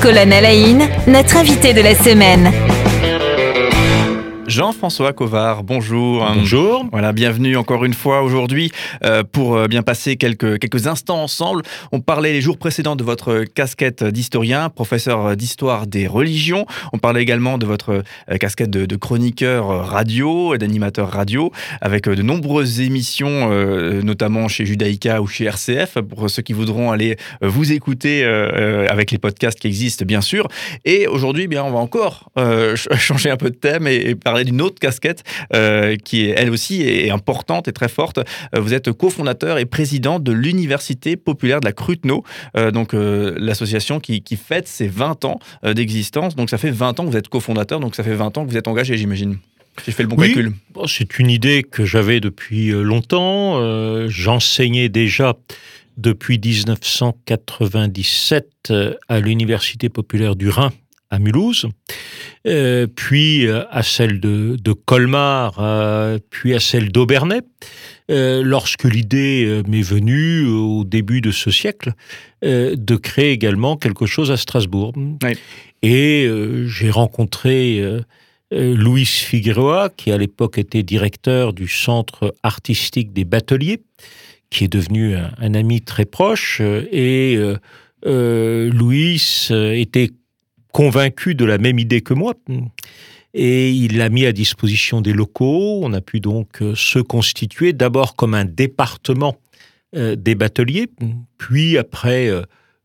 Colonel Aïn, notre invité de la semaine. Jean-François Covard, bonjour. Bonjour. Voilà, bienvenue encore une fois aujourd'hui euh, pour euh, bien passer quelques, quelques instants ensemble. On parlait les jours précédents de votre casquette d'historien, professeur d'histoire des religions. On parlait également de votre euh, casquette de, chroniqueur radio et d'animateur radio, avec de nombreuses émissions, notamment chez Judaïka ou chez RCF, pour ceux qui voudront aller vous écouter avec les podcasts qui existent, bien sûr. Et aujourd'hui, eh bien, on va encore changer un peu de thème et, et parler d'une autre casquette euh, qui est elle aussi est importante et très forte. Euh, vous êtes cofondateur et président de l'Université populaire de la Cruteno, euh, donc l'association qui, fête ses 20 ans d'existence. Donc ça fait 20 ans que vous êtes cofondateur, donc ça fait 20 ans que vous êtes engagé, j'imagine. J'ai fait le bon calcul. C'est une idée que j'avais depuis longtemps. J'enseignais déjà depuis 1997 à l'Université populaire du Rhin à Mulhouse, euh, puis euh, à celle de, Colmar, euh, puis à celle d'Aubernay, lorsque l'idée m'est venue au début de ce siècle de créer également quelque chose à Strasbourg. Et j'ai rencontré Louis Figueroa, qui à l'époque était directeur du centre artistique des Bateliers, qui est devenu un, un ami très proche, et Louis était convaincu de la même idée que moi. Et il a mis à disposition des locaux. On a pu donc euh, se constituer d'abord comme un département euh, des bateliers, puis après euh,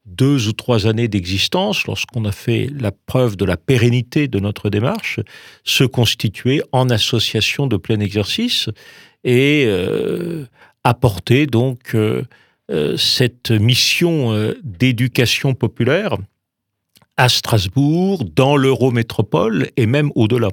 deux ou trois années d'existence, lorsqu'on a fait la preuve de la pérennité de notre démarche, se constituer en association de plein exercice et apporter donc cette mission d'éducation populaire à Strasbourg, dans l'Eurométropole et même au-delà.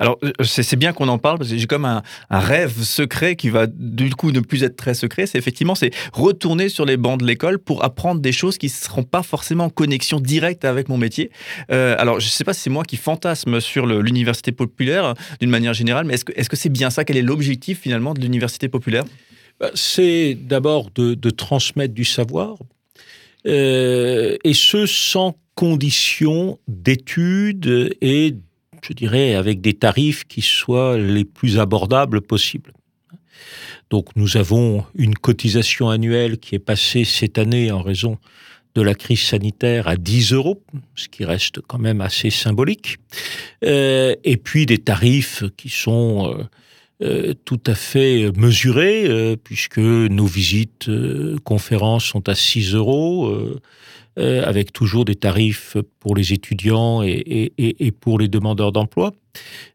Alors, euh, c'est bien qu'on en parle parce que j'ai comme un, rêve secret qui va du coup ne plus être très secret. C'est effectivement c'est retourner sur les bancs de l'école pour apprendre des choses qui ne seront pas forcément en connexion directe avec mon métier. Euh, alors, je ne sais pas si c'est moi qui fantasme sur l'université populaire d'une manière générale, mais est-ce que c'est bien ça? Quel est l'objectif finalement de l'université populaire? Bah, C'est d'abord de, transmettre du savoir, euh, et ce sans conditions d'études et, je dirais, avec des tarifs qui soient les plus abordables possibles. Donc nous avons une cotisation annuelle qui est passée cette année en raison de la crise sanitaire à 10 euros, ce qui reste quand même assez symbolique, euh, et puis des tarifs qui sont euh, euh, tout à fait mesurés, puisque nos visites conférences sont à 6 euros, euh, avec toujours des tarifs pour les étudiants et, pour les demandeurs d'emploi.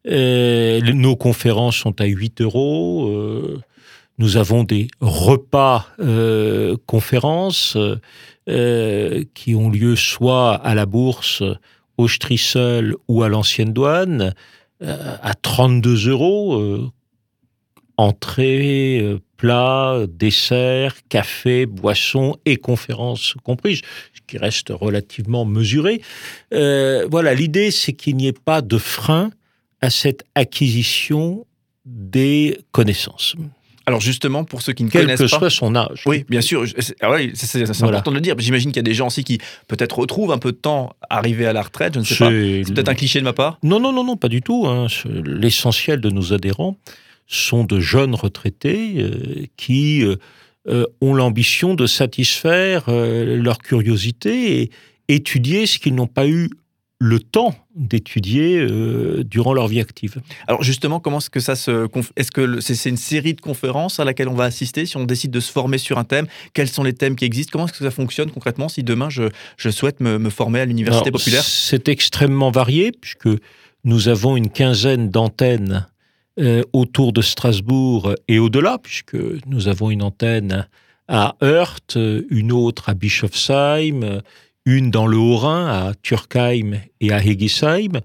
Euh, nos conférences sont à 8 euros. Euh, nous avons des repas conférences qui ont lieu soit à la bourse, au Strissel ou à l'ancienne douane, à 32 euros euh, plat, dessert, café, boisson et conférences comprises, ce qui reste relativement mesuré. Euh, voilà, l'idée, c'est qu'il n'y ait pas de frein à cette acquisition des connaissances. Alors justement, pour ceux qui ne Quel connaissent pas... Quel que soit son âge. Oui, bien sûr. C'est ah important de le dire. J'imagine qu'il y a des gens aussi qui peut-être retrouvent un peu de temps arrivé à la retraite. Je ne sais pas. C'est peut-être un cliché de ma part. Non, non, non, non, pas du tout. Hein. L'essentiel de nos adhérents, sont de jeunes retraités euh, qui euh, euh, ont l'ambition de satisfaire leur curiosité et étudier ce qu'ils n'ont pas eu le temps d'étudier durant leur vie active. Alors justement, comment est-ce que ça se... Est-ce que c'est une série de conférences à laquelle on va assister si on décide de se former sur un thème? Quels sont les thèmes qui existent? Comment est-ce que ça fonctionne concrètement si demain je, je souhaite me, me, former à l'université populaire? C'est extrêmement varié puisque nous avons une quinzaine d'antennes euh, autour de Strasbourg et au-delà, puisque nous avons une antenne à Heurt, une autre à Bischofsheim, une dans le Haut-Rhin, à Turkheim et à Hegisheim,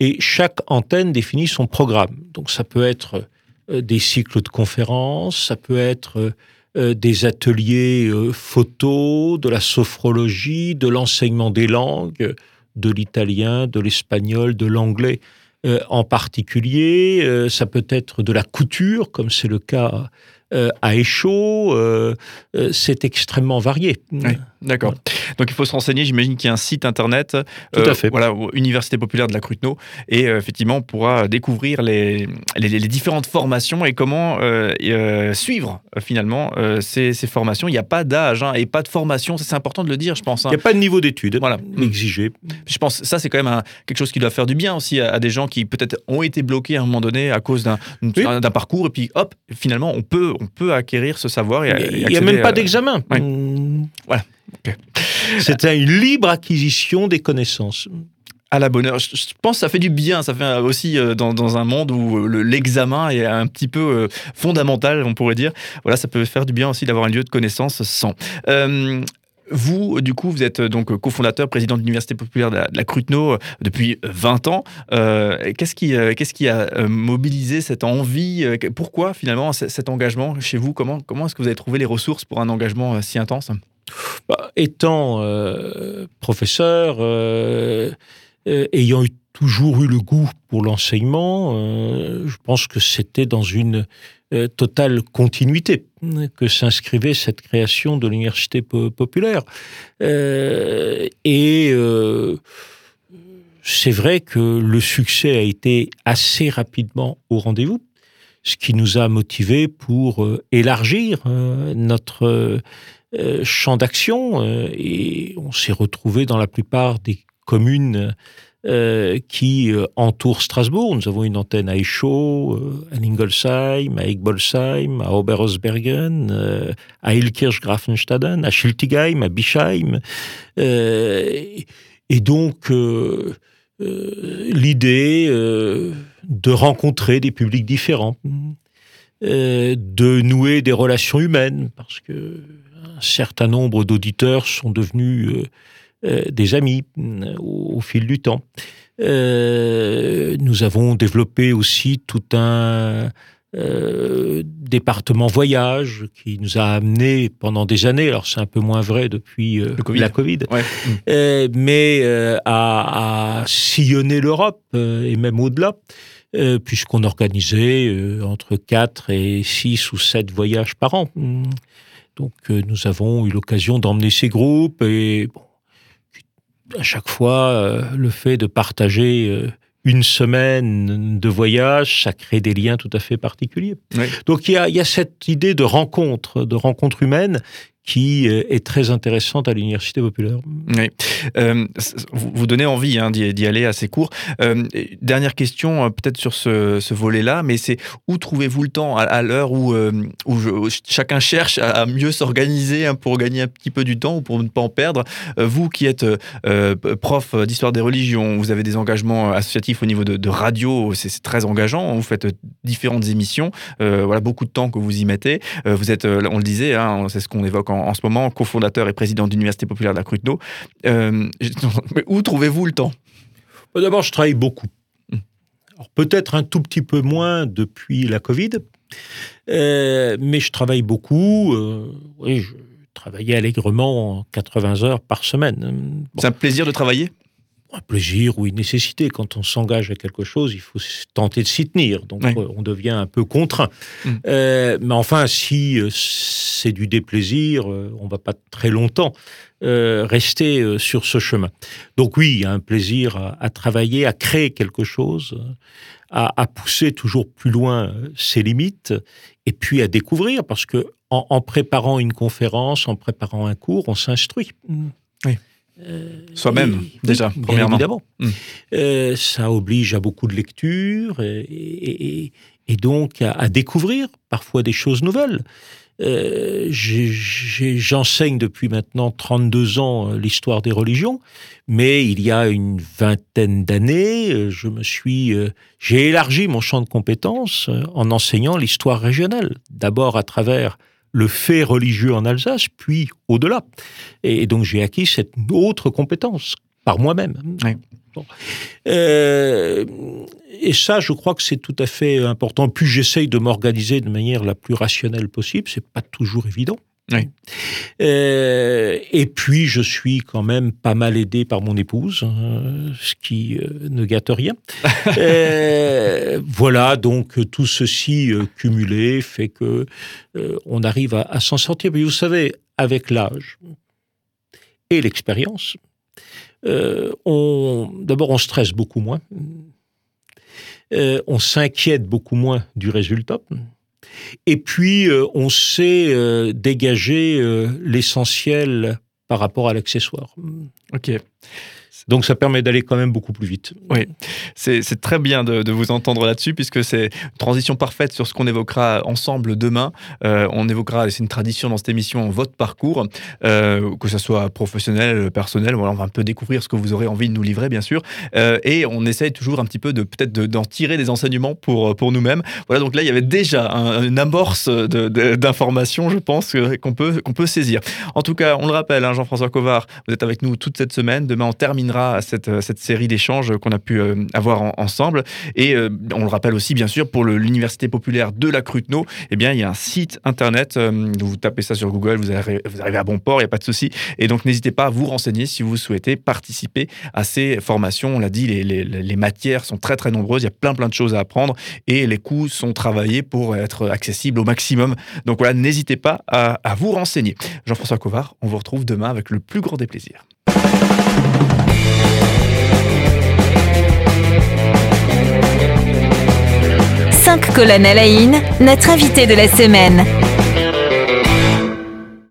et chaque antenne définit son programme. Donc ça peut être euh, des cycles de conférences, ça peut être euh, des ateliers photos, de la sophrologie, de l'enseignement des langues, de l'italien, de l'espagnol, de l'anglais. Euh, en particulier. Euh, ça peut être de la couture, comme c'est le cas à Échaud. c'est extrêmement varié. D'accord. Donc il faut se renseigner. J'imagine qu'il y a un site internet. Tout à fait. Voilà, Université populaire de la Cruteno. Et effectivement, on pourra découvrir les, les, différentes formations et comment suivre finalement ces, ces, formations. Il n'y a pas d'âge hein, et pas de formation. C'est important de le dire, je pense. Hein. Il n'y a pas de niveau d'études voilà. exigé. Je pense ça, c'est quand même quelque chose qui doit faire du bien aussi à, des gens qui peut-être ont été bloqués à un moment donné à cause d'un parcours. Et puis, hop, finalement, on peut, on peut acquérir ce savoir. il n'y a même pas d'examen. Mmh. Voilà. C'est une libre acquisition des connaissances à la bonne heure. Je pense que ça fait du bien. Ça fait aussi euh, dans, un monde où l'examen est un petit peu euh, fondamental, on pourrait dire. Voilà, ça peut faire du bien aussi d'avoir un lieu de connaissance sans. Euh, vous, du coup, vous êtes donc cofondateur, président de l'Université populaire de la, de depuis 20 ans. qu'est-ce qui, qui a mobilisé cette envie Pourquoi finalement cet engagement chez vous? Comment, comment est-ce que vous avez trouvé les ressources pour un engagement si intense? Bah, Étant professeur, ayant toujours eu le goût pour l'enseignement, je pense que c'était dans une totale continuité que s'inscrivait cette création de l'université populaire. Euh, et euh, c'est vrai que le succès a été assez rapidement au rendez-vous, ce qui nous a motivés pour euh, élargir notre champ d'action et on s'est retrouvé dans la plupart des communes euh, qui euh, entoure Strasbourg. Nous avons une antenne à euh, à Ingolsheim, à Egbolsheim, à Oberosbergen, à Ilkirch-Grafenstaden, à Schiltigheim, à Bischheim. et donc, l'idée de rencontrer des publics différents, de nouer des relations humaines, parce que un certain nombre d'auditeurs sont devenus euh, des amis euh, au, fil du temps. Euh, nous avons développé aussi tout un département voyage qui nous a amené pendant des années, alors c'est un peu moins vrai depuis la Covid, mais à, sillonner l'Europe et même au-delà, puisqu'on organisait entre 4 et 6 ou 7 voyages par an. Donc nous avons eu l'occasion d'emmener ces groupes et bon, à chaque fois, euh, le fait de partager euh, une semaine de voyage, ça crée des liens tout à fait particuliers. Donc il y, a, il y a, cette idée de rencontre, de rencontre humaine qui euh, est très intéressante à l'université populaire. Euh, vous, donnez envie hein, d'y aller assez court. Euh, dernière question, peut-être sur ce, volet-là, mais c'est où trouvez-vous le temps? À, l'heure où, où, chacun cherche à, mieux s'organiser hein, pour gagner un petit peu du temps ou pour ne pas en perdre? Vous qui êtes prof d'histoire des religions, vous avez des engagements associatifs au niveau de, radio, c'est très engageant. Vous faites différentes émissions, voilà beaucoup de temps que vous y mettez. vous êtes, on le disait, hein, c'est ce qu'on évoque en en, ce moment, cofondateur et président de l'Université populaire de la Cruteno. Euh, où trouvez-vous le temps? D'abord, je travaille beaucoup. Hmm. peut-être un tout petit peu moins depuis la Covid, euh, mais je travaille beaucoup. Euh, oui, je travaillais allègrement 80 heures par semaine. C'est un plaisir de travailler? Un plaisir ou une nécessité. Quand on s'engage à quelque chose, il faut tenter de s'y tenir. Donc, euh, on devient un peu contraint. Mm. Euh, mais enfin, si euh, c'est du déplaisir, on va pas très longtemps rester sur ce chemin. Donc oui, il y a un plaisir à, travailler, à créer quelque chose, à, pousser toujours plus loin ses limites, et puis à découvrir, parce que en, préparant une conférence, en préparant un cours, on s'instruit. Oui. Soi-même, déjà, premièrement. Évidemment. Hmm. Euh, ça oblige à beaucoup de lecture et, donc à, découvrir parfois des choses nouvelles. Euh, j'enseigne depuis maintenant 32 ans euh, l'histoire des religions, mais il y a une vingtaine d'années, je me suis, j'ai élargi mon champ de compétences en enseignant l'histoire régionale. D'abord à travers le fait religieux en Alsace, puis au-delà. Et donc j'ai acquis cette autre compétence par moi-même. Euh, et ça, je crois que c'est tout à fait important. Plus j'essaye de m'organiser de manière la plus rationnelle possible, c'est pas toujours évident. Euh, et puis, je suis quand même pas mal aidé par mon épouse, hein, ce qui euh, ne gâte rien. Euh, voilà, donc tout ceci cumulé fait que on arrive à, à s'en sortir. Mais vous savez, avec l'âge et l'expérience, on d'abord on stresse beaucoup moins, on s'inquiète beaucoup moins du résultat. Et puis, euh, on sait euh, dégager euh, l'essentiel par rapport à l'accessoire. Ok. Donc ça permet d'aller quand même beaucoup plus vite. Oui, c'est très bien de, vous entendre là-dessus, puisque c'est une transition parfaite sur ce qu'on évoquera ensemble demain. Euh, on évoquera, c'est une tradition dans cette émission, votre parcours, euh, que ce soit professionnel, personnel, on va un peu découvrir ce que vous aurez envie de nous livrer, bien sûr. Euh, et on essaye toujours un petit peu de peut-être d'en tirer des enseignements pour, pour nous-mêmes. Voilà, donc là, il y avait déjà une amorce d'informations, je pense, qu'on peut, qu'on peut saisir. En tout cas, on le rappelle, hein, Jean-François Covard, vous êtes avec nous toute cette semaine. Demain, on à cette, euh, cette série d'échanges qu'on a pu euh, avoir ensemble. Et euh, on le rappelle aussi, bien sûr, pour l'Université populaire de la Cruteno, eh bien, il y a un site internet. vous tapez ça sur Google, vous arrivez, à bon port, il n'y a pas de souci. Et donc, n'hésitez pas à vous renseigner si vous souhaitez participer à ces formations. On l'a dit, les, matières sont très, très nombreuses. Il y a plein, plein de choses à apprendre et les coûts sont travaillés pour être accessibles au maximum. Donc voilà, n'hésitez pas à, à vous renseigner. Jean-François Covard, on vous retrouve demain avec le plus grand des plaisirs. Cinq colonnes à la notre invité de la semaine.